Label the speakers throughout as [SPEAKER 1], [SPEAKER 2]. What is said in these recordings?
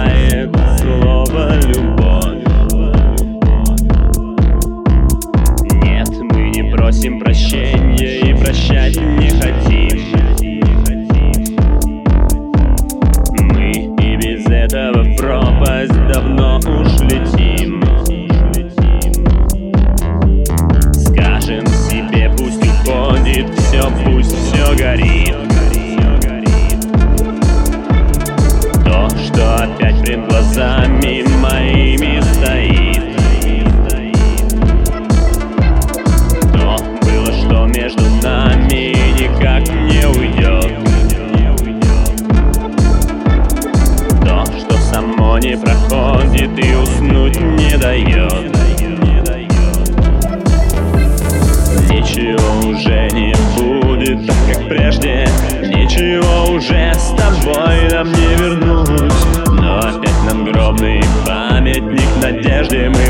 [SPEAKER 1] знает слово любовь Нет, мы не просим прощения и прощать не хотим. глазами моими стоит. То было, что между нами никак не уйдет. То, что само не проходит и уснуть не дает. Ничего уже не Народный памятник надежде мы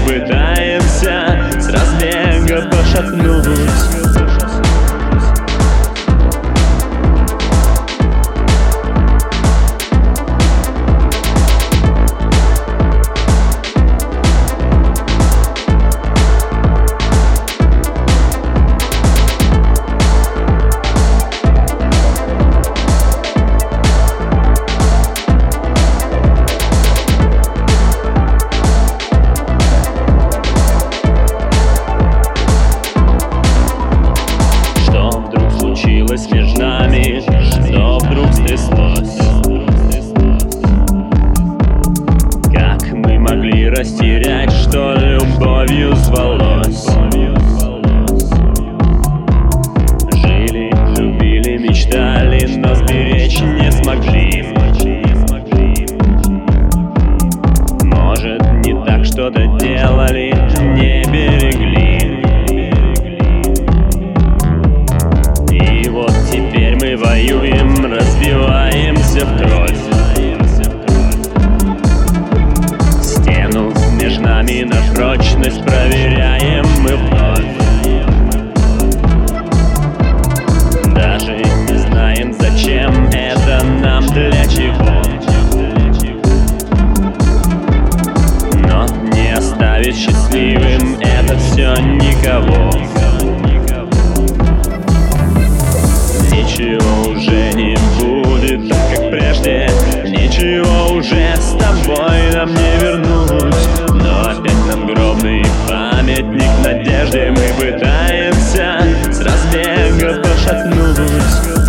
[SPEAKER 1] так что-то делали, счастливым. Это все никого. Ничего уже не будет так, как прежде. Ничего уже с тобой нам не вернуть. Но опять надгробный памятник надежде Мы пытаемся с разбега пошатнуть